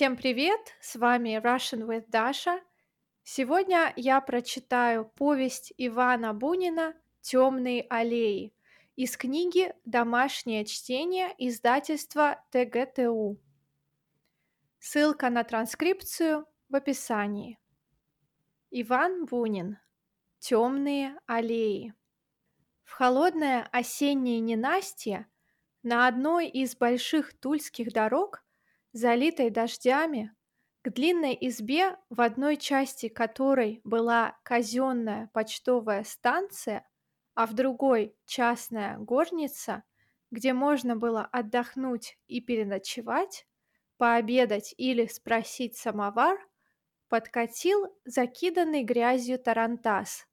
Всем привет! С вами Russian with Dasha. Сегодня я прочитаю повесть Ивана Бунина «Темные аллеи» из книги «Домашнее чтение» издательства ТГТУ. Ссылка на транскрипцию в описании. Иван Бунин «Темные аллеи». В холодное осеннее ненастье на одной из больших тульских дорог – залитой дождями, к длинной избе, в одной части которой была казенная почтовая станция, а в другой частная горница, где можно было отдохнуть и переночевать, пообедать или спросить самовар, подкатил закиданный грязью тарантас.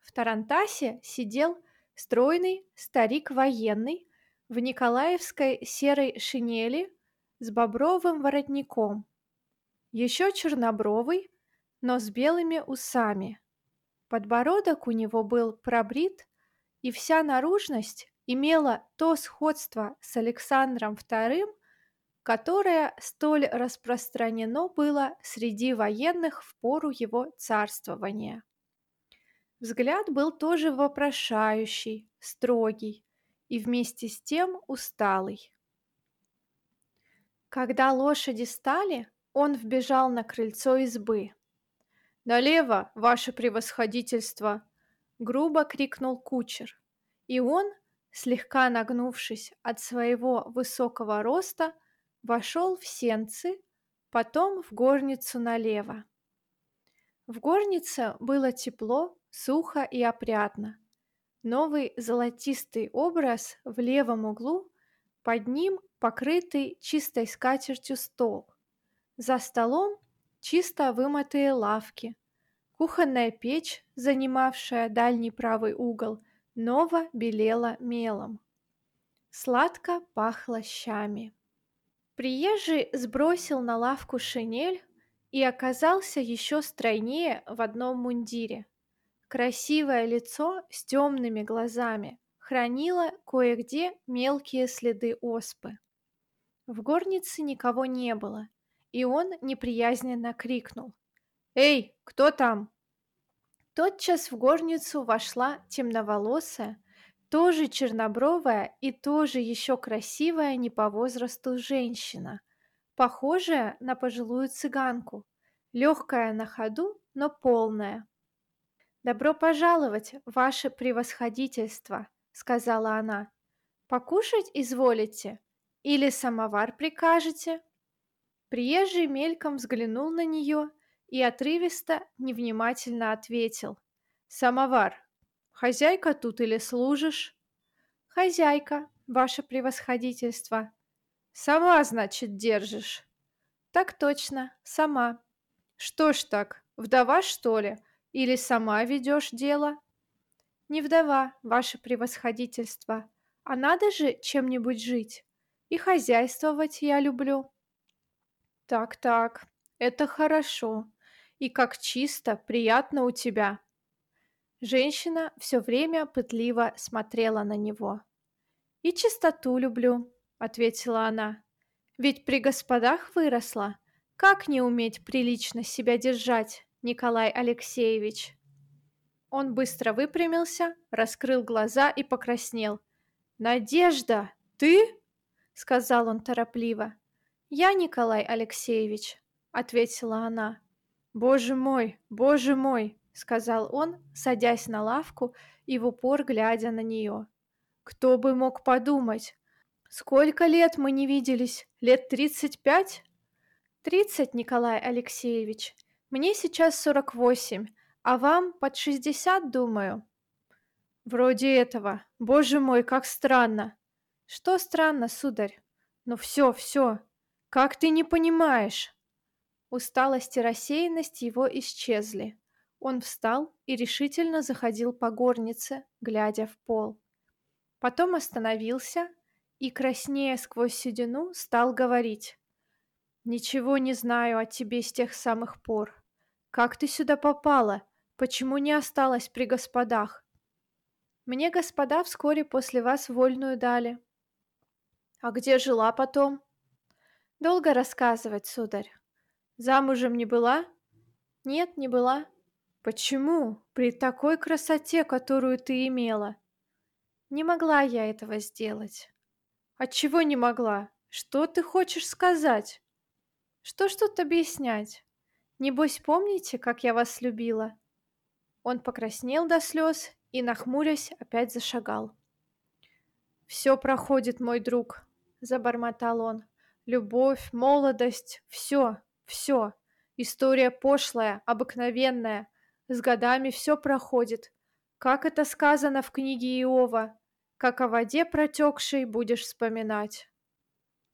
В тарантасе сидел стройный старик военный в николаевской серой шинели с бобровым воротником, еще чернобровый, но с белыми усами. Подбородок у него был пробрит, и вся наружность имела то сходство с Александром II, которое столь распространено было среди военных в пору его царствования. Взгляд был тоже вопрошающий, строгий и вместе с тем усталый. Когда лошади стали, он вбежал на крыльцо избы. «Налево, ваше превосходительство!» — грубо крикнул кучер. И он, слегка нагнувшись от своего высокого роста, вошел в сенцы, потом в горницу налево. В горнице было тепло, сухо и опрятно. Новый золотистый образ в левом углу под ним покрытый чистой скатертью стол. За столом чисто вымытые лавки. Кухонная печь, занимавшая дальний правый угол, ново белела мелом. Сладко пахло щами. Приезжий сбросил на лавку шинель и оказался еще стройнее в одном мундире. Красивое лицо с темными глазами, хранила кое-где мелкие следы оспы. В горнице никого не было, и он неприязненно крикнул. «Эй, кто там?» Тотчас в горницу вошла темноволосая, тоже чернобровая и тоже еще красивая не по возрасту женщина, похожая на пожилую цыганку, легкая на ходу, но полная. «Добро пожаловать, ваше превосходительство!» — сказала она. «Покушать изволите? Или самовар прикажете?» Приезжий мельком взглянул на нее и отрывисто, невнимательно ответил. «Самовар. Хозяйка тут или служишь?» «Хозяйка, ваше превосходительство». «Сама, значит, держишь?» «Так точно, сама». «Что ж так, вдова, что ли? Или сама ведешь дело?» Не вдова, ваше превосходительство, а надо же чем-нибудь жить. И хозяйствовать я люблю. Так-так, это хорошо. И как чисто, приятно у тебя. Женщина все время пытливо смотрела на него. «И чистоту люблю», — ответила она. «Ведь при господах выросла. Как не уметь прилично себя держать, Николай Алексеевич?» Он быстро выпрямился, раскрыл глаза и покраснел. «Надежда, ты?» — сказал он торопливо. «Я Николай Алексеевич», — ответила она. «Боже мой, боже мой!» — сказал он, садясь на лавку и в упор глядя на нее. «Кто бы мог подумать? Сколько лет мы не виделись? Лет тридцать пять?» «Тридцать, Николай Алексеевич. Мне сейчас сорок восемь, а вам под шестьдесят, думаю. Вроде этого. Боже мой, как странно. Что странно, сударь? Ну все, все. Как ты не понимаешь? Усталость и рассеянность его исчезли. Он встал и решительно заходил по горнице, глядя в пол. Потом остановился и, краснея сквозь седину, стал говорить. «Ничего не знаю о тебе с тех самых пор. Как ты сюда попала? Почему не осталась при господах? Мне господа вскоре после вас вольную дали. А где жила потом? Долго рассказывать, сударь. Замужем не была? Нет, не была. Почему? При такой красоте, которую ты имела. Не могла я этого сделать. Отчего не могла? Что ты хочешь сказать? Что ж тут объяснять? Небось, помните, как я вас любила? Он покраснел до слез и, нахмурясь, опять зашагал. «Все проходит, мой друг», — забормотал он. «Любовь, молодость, все, все. История пошлая, обыкновенная. С годами все проходит. Как это сказано в книге Иова, как о воде протекшей будешь вспоминать».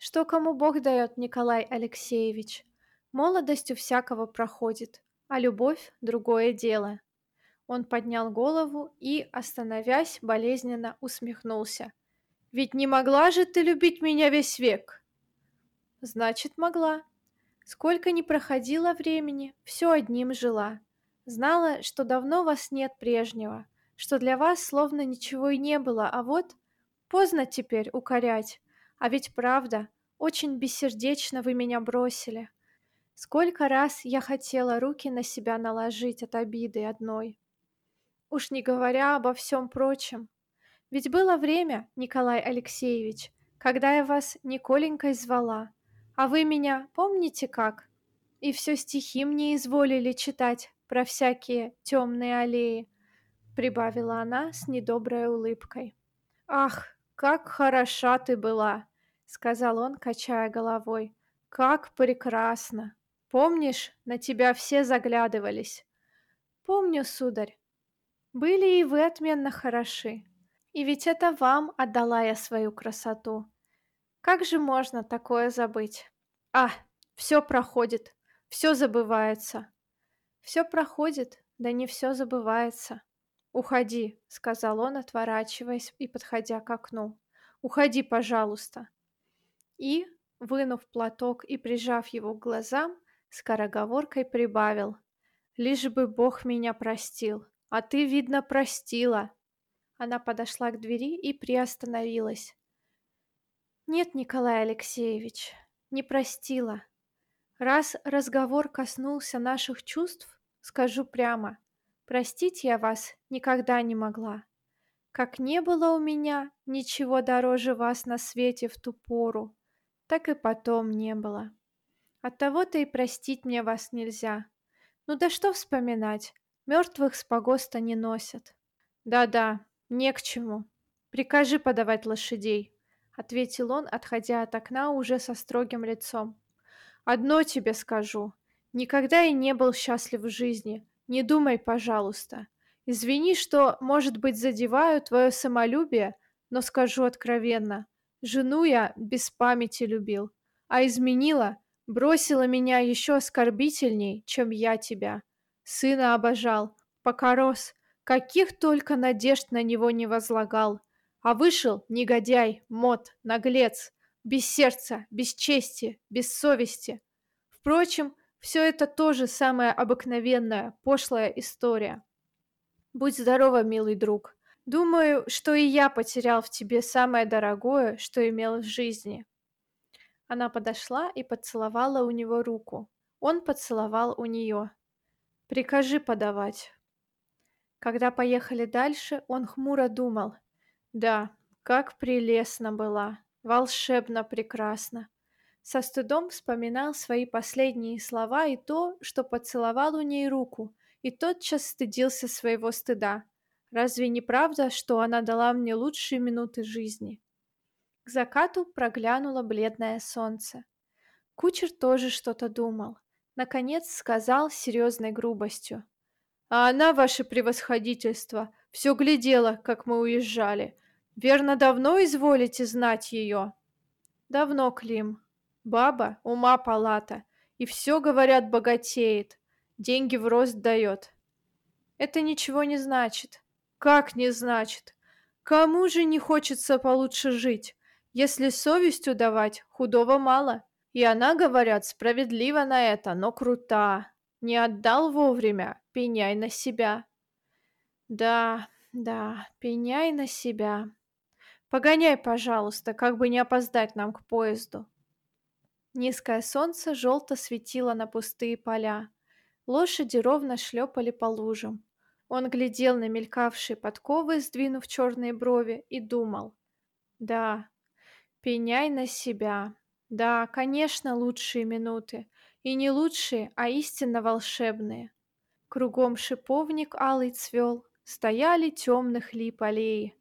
Что кому Бог дает, Николай Алексеевич? Молодость у всякого проходит, а любовь — другое дело. Он поднял голову и, остановясь, болезненно усмехнулся. «Ведь не могла же ты любить меня весь век?» «Значит, могла. Сколько ни проходило времени, все одним жила. Знала, что давно вас нет прежнего, что для вас словно ничего и не было, а вот поздно теперь укорять. А ведь правда, очень бессердечно вы меня бросили. Сколько раз я хотела руки на себя наложить от обиды одной. Уж не говоря обо всем прочем. Ведь было время, Николай Алексеевич, когда я вас Николенькой звала, а вы меня помните как? И все стихи мне изволили читать про всякие темные аллеи, прибавила она с недоброй улыбкой. Ах, как хороша ты была, сказал он, качая головой. Как прекрасно! Помнишь, на тебя все заглядывались? Помню, сударь, были и вы отменно хороши. И ведь это вам отдала я свою красоту. Как же можно такое забыть? А, все проходит, все забывается. Все проходит, да не все забывается. Уходи, сказал он, отворачиваясь и подходя к окну. Уходи, пожалуйста. И, вынув платок и прижав его к глазам, скороговоркой прибавил: лишь бы Бог меня простил. А ты, видно, простила. Она подошла к двери и приостановилась. Нет, Николай Алексеевич, не простила. Раз разговор коснулся наших чувств, скажу прямо, простить я вас никогда не могла. Как не было у меня ничего дороже вас на свете в ту пору, так и потом не было. Оттого-то и простить мне вас нельзя. Ну да что вспоминать, Мертвых с погоста не носят. Да-да, не к чему. Прикажи подавать лошадей, ответил он, отходя от окна уже со строгим лицом. Одно тебе скажу. Никогда и не был счастлив в жизни. Не думай, пожалуйста. Извини, что, может быть, задеваю твое самолюбие, но скажу откровенно. Жену я без памяти любил, а изменила, бросила меня еще оскорбительней, чем я тебя. Сына обожал, пока рос, каких только надежд на него не возлагал. А вышел негодяй, мод, наглец, без сердца, без чести, без совести. Впрочем, все это тоже самая обыкновенная, пошлая история. Будь здорова, милый друг. Думаю, что и я потерял в тебе самое дорогое, что имел в жизни. Она подошла и поцеловала у него руку. Он поцеловал у нее. Прикажи подавать. Когда поехали дальше, он хмуро думал. Да, как прелестно была, волшебно прекрасно. Со стыдом вспоминал свои последние слова и то, что поцеловал у ней руку, и тотчас стыдился своего стыда. Разве не правда, что она дала мне лучшие минуты жизни? К закату проглянуло бледное солнце. Кучер тоже что-то думал наконец сказал с серьезной грубостью. «А она, ваше превосходительство, все глядела, как мы уезжали. Верно, давно изволите знать ее?» «Давно, Клим. Баба, ума палата, и все, говорят, богатеет, деньги в рост дает». «Это ничего не значит». «Как не значит? Кому же не хочется получше жить? Если совестью давать, худого мало». И она, говорят, справедлива на это, но крута. Не отдал вовремя, пеняй на себя. Да, да, пеняй на себя. Погоняй, пожалуйста, как бы не опоздать нам к поезду. Низкое солнце желто светило на пустые поля. Лошади ровно шлепали по лужам. Он глядел на мелькавшие подковы, сдвинув черные брови, и думал. Да, пеняй на себя. Да, конечно, лучшие минуты. И не лучшие, а истинно волшебные. Кругом шиповник алый цвел, стояли темных лип аллеи.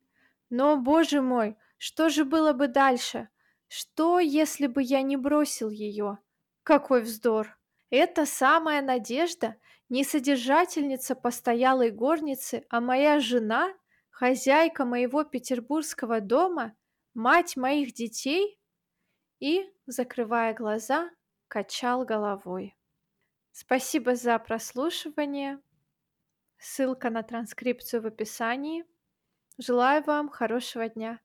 Но, боже мой, что же было бы дальше? Что, если бы я не бросил ее? Какой вздор! Это самая надежда, не содержательница постоялой горницы, а моя жена, хозяйка моего петербургского дома, мать моих детей? И, закрывая глаза, качал головой. Спасибо за прослушивание. Ссылка на транскрипцию в описании. Желаю вам хорошего дня.